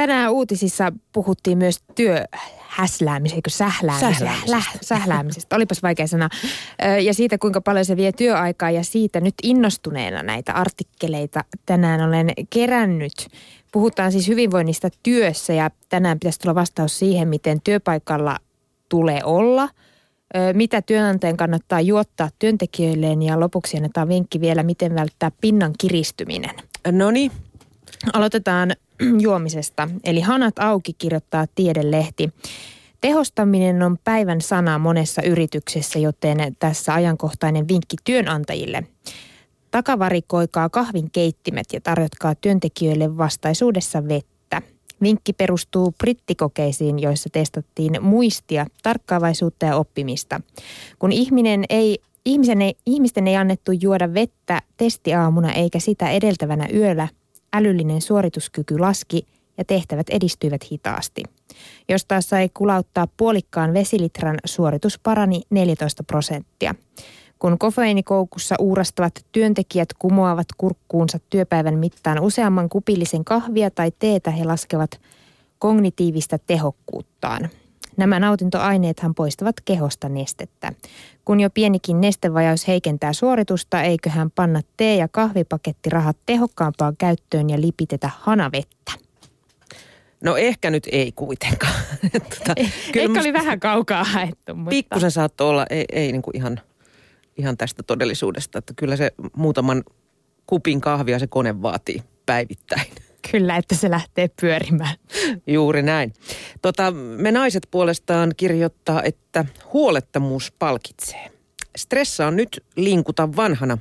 Tänään uutisissa puhuttiin myös työhäsläämisestä, eikö sähläämisestä? Sähläämisestä. Sähläämisestä. Olipas vaikea sana. Ja siitä, kuinka paljon se vie työaikaa ja siitä nyt innostuneena näitä artikkeleita tänään olen kerännyt. Puhutaan siis hyvinvoinnista työssä ja tänään pitäisi tulla vastaus siihen, miten työpaikalla tulee olla – mitä työnantajan kannattaa juottaa työntekijöilleen ja lopuksi annetaan vinkki vielä, miten välttää pinnan kiristyminen. No niin, Aloitetaan juomisesta. Eli Hanat auki kirjoittaa Tiedelehti. Tehostaminen on päivän sana monessa yrityksessä, joten tässä ajankohtainen vinkki työnantajille. Takavarikoikaa kahvin keittimet ja tarjotkaa työntekijöille vastaisuudessa vettä. Vinkki perustuu brittikokeisiin, joissa testattiin muistia, tarkkaavaisuutta ja oppimista. Kun ihminen ei, ihmisen ei, ihmisten ei annettu juoda vettä testiaamuna eikä sitä edeltävänä yöllä, älyllinen suorituskyky laski ja tehtävät edistyivät hitaasti. Jos taas sai kulauttaa puolikkaan vesilitran, suoritus parani 14 prosenttia. Kun kofeiinikoukussa uurastavat työntekijät kumoavat kurkkuunsa työpäivän mittaan useamman kupillisen kahvia tai teetä, he laskevat kognitiivista tehokkuuttaan. Nämä nautintoaineethan poistavat kehosta nestettä. Kun jo pienikin nestevajaus heikentää suoritusta, eiköhän panna tee- ja kahvipakettirahat tehokkaampaan käyttöön ja lipitetä hanavettä. no ehkä nyt ei kuitenkaan. tota, Kyllä musta oli vähän kaukaa haettu, mutta... Pikkusen saattoi olla, ei, ei niin kuin ihan, ihan tästä todellisuudesta, että kyllä se muutaman kupin kahvia se kone vaatii päivittäin. Kyllä, että se lähtee pyörimään. Juuri näin. Tota, me naiset puolestaan kirjoittaa, että huolettomuus palkitsee. Stressa on nyt linkuta vanhana.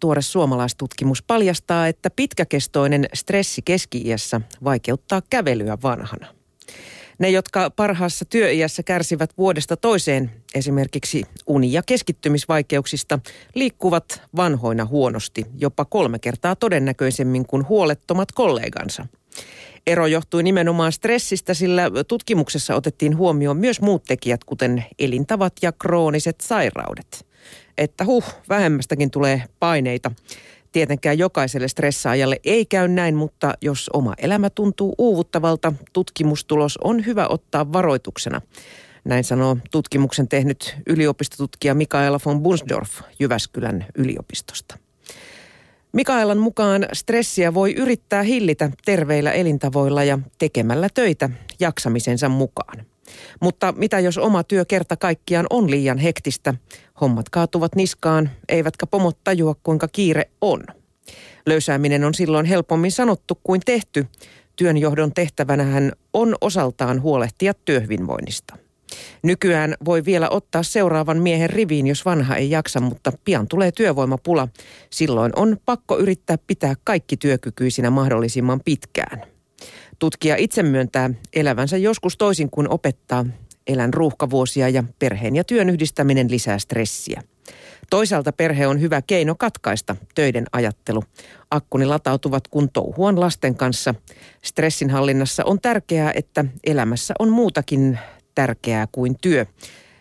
Tuore suomalaistutkimus paljastaa, että pitkäkestoinen stressi keski-iässä vaikeuttaa kävelyä vanhana. Ne, jotka parhaassa työiässä kärsivät vuodesta toiseen esimerkiksi uni- ja keskittymisvaikeuksista, liikkuvat vanhoina huonosti, jopa kolme kertaa todennäköisemmin kuin huolettomat kollegansa. Ero johtui nimenomaan stressistä, sillä tutkimuksessa otettiin huomioon myös muut tekijät, kuten elintavat ja krooniset sairaudet. Että huh, vähemmästäkin tulee paineita. Tietenkään jokaiselle stressaajalle ei käy näin, mutta jos oma elämä tuntuu uuvuttavalta, tutkimustulos on hyvä ottaa varoituksena. Näin sanoo tutkimuksen tehnyt yliopistotutkija Mikaela von Bunsdorf Jyväskylän yliopistosta. Mikaelan mukaan stressiä voi yrittää hillitä terveillä elintavoilla ja tekemällä töitä jaksamisensa mukaan. Mutta mitä jos oma työ kerta kaikkiaan on liian hektistä? Hommat kaatuvat niskaan, eivätkä pomot tajua kuinka kiire on. Löysääminen on silloin helpommin sanottu kuin tehty. Työnjohdon tehtävänähän on osaltaan huolehtia työhyvinvoinnista. Nykyään voi vielä ottaa seuraavan miehen riviin, jos vanha ei jaksa, mutta pian tulee työvoimapula. Silloin on pakko yrittää pitää kaikki työkykyisinä mahdollisimman pitkään. Tutkija itse myöntää elävänsä joskus toisin kuin opettaa. Elän ruuhkavuosia ja perheen ja työn yhdistäminen lisää stressiä. Toisaalta perhe on hyvä keino katkaista töiden ajattelu. Akkuni latautuvat kun touhuan lasten kanssa. Stressinhallinnassa on tärkeää, että elämässä on muutakin tärkeää kuin työ.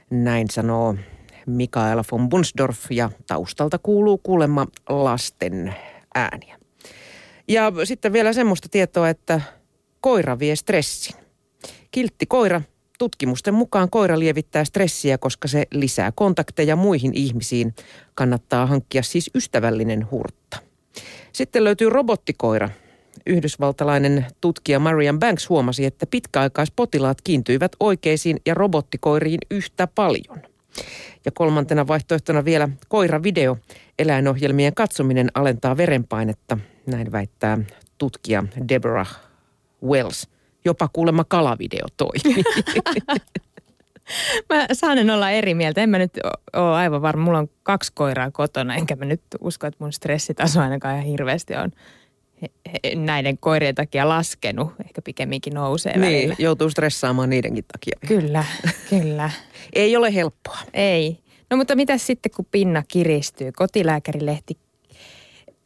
Näin sanoo Mikaela von Bunsdorf ja taustalta kuuluu kuulemma lasten ääniä. Ja sitten vielä semmoista tietoa, että koira vie stressin. Kiltti koira. Tutkimusten mukaan koira lievittää stressiä, koska se lisää kontakteja muihin ihmisiin. Kannattaa hankkia siis ystävällinen hurtta. Sitten löytyy robottikoira. Yhdysvaltalainen tutkija Marian Banks huomasi, että pitkäaikaispotilaat kiintyivät oikeisiin ja robottikoiriin yhtä paljon. Ja kolmantena vaihtoehtona vielä koiravideo. Eläinohjelmien katsominen alentaa verenpainetta, näin väittää tutkija Deborah Wells. Jopa kuulemma kalavideo toimii. Mä saanen olla eri mieltä. En mä nyt ole aivan varma. Mulla on kaksi koiraa kotona, enkä mä nyt usko, että mun stressitaso ainakaan ihan hirveästi on näiden koirien takia laskenut. Ehkä pikemminkin nousee niin, välillä. joutuu stressaamaan niidenkin takia. Kyllä, kyllä. Ei ole helppoa. Ei. No mutta mitä sitten, kun pinna kiristyy? Kotilääkärilehti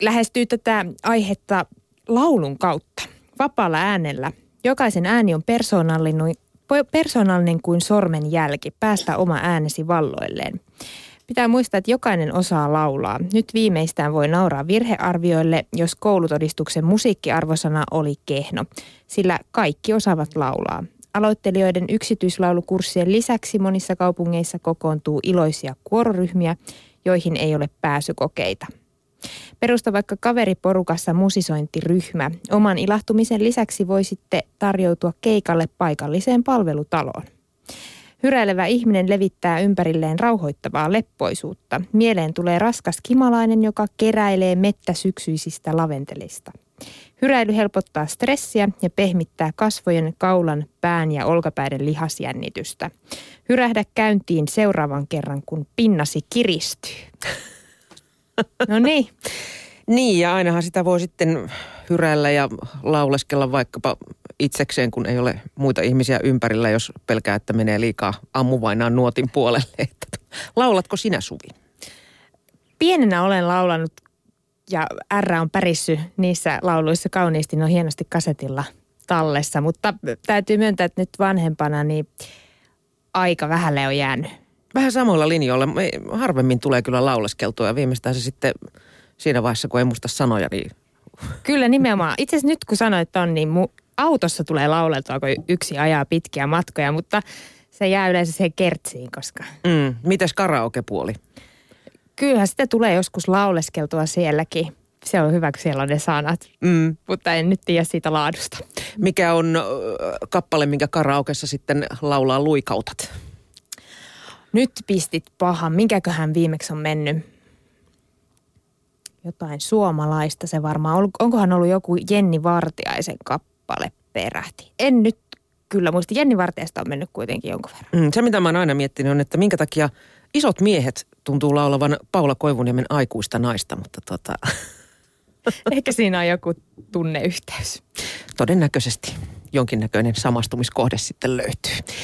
lähestyy tätä aihetta laulun kautta, vapaalla äänellä. Jokaisen ääni on persoonallinen, persoonallinen kuin sormen jälki. Päästä oma äänesi valloilleen. Pitää muistaa, että jokainen osaa laulaa. Nyt viimeistään voi nauraa virhearvioille, jos koulutodistuksen musiikkiarvosana oli kehno, sillä kaikki osaavat laulaa. Aloittelijoiden yksityislaulukurssien lisäksi monissa kaupungeissa kokoontuu iloisia kuororyhmiä, joihin ei ole pääsykokeita. Perusta vaikka kaveriporukassa musisointiryhmä. Oman ilahtumisen lisäksi voisitte tarjoutua keikalle paikalliseen palvelutaloon. Hyräilevä ihminen levittää ympärilleen rauhoittavaa leppoisuutta. Mieleen tulee raskas kimalainen, joka keräilee mettä syksyisistä laventelista. Hyräily helpottaa stressiä ja pehmittää kasvojen, kaulan, pään ja olkapäiden lihasjännitystä. Hyrähdä käyntiin seuraavan kerran, kun pinnasi kiristyy. No niin. Niin, ja ainahan sitä voi sitten hyräillä ja lauleskella vaikkapa itsekseen, kun ei ole muita ihmisiä ympärillä, jos pelkää, että menee liikaa ammuvainaan nuotin puolelle. Laulatko sinä Suvi? Pienenä olen laulanut ja R on pärissy niissä lauluissa kauniisti, ne on hienosti kasetilla tallessa, mutta täytyy myöntää, että nyt vanhempana niin aika vähälle on jäänyt. Vähän samoilla linjoilla. Harvemmin tulee kyllä lauleskeltua ja viimeistään se sitten siinä vaiheessa, kun ei muista sanoja, niin... Kyllä nimenomaan. Itse asiassa nyt kun sanoit on, niin mu- autossa tulee lauleltua, kun yksi ajaa pitkiä matkoja, mutta se jää yleensä siihen kertsiin, koska... Mm. Mites karaokepuoli? Kyllähän sitä tulee joskus lauleskeltua sielläkin. Se on hyvä, kun siellä on ne sanat, mm. mutta en nyt tiedä siitä laadusta. Mikä on kappale, minkä karaokessa sitten laulaa luikautat? Nyt pistit pahan. Minkäköhän viimeksi on mennyt? Jotain suomalaista se varmaan. Onkohan ollut joku Jenni Vartiaisen kappale peräti? En nyt kyllä muista. Jenni Vartiaista on mennyt kuitenkin jonkun verran. Mm, se, mitä mä oon aina miettinyt, on, että minkä takia isot miehet tuntuu laulavan Paula Koivuniemen aikuista naista, mutta tota... Ehkä siinä on joku tunneyhteys. Todennäköisesti jonkinnäköinen samastumiskohde sitten löytyy.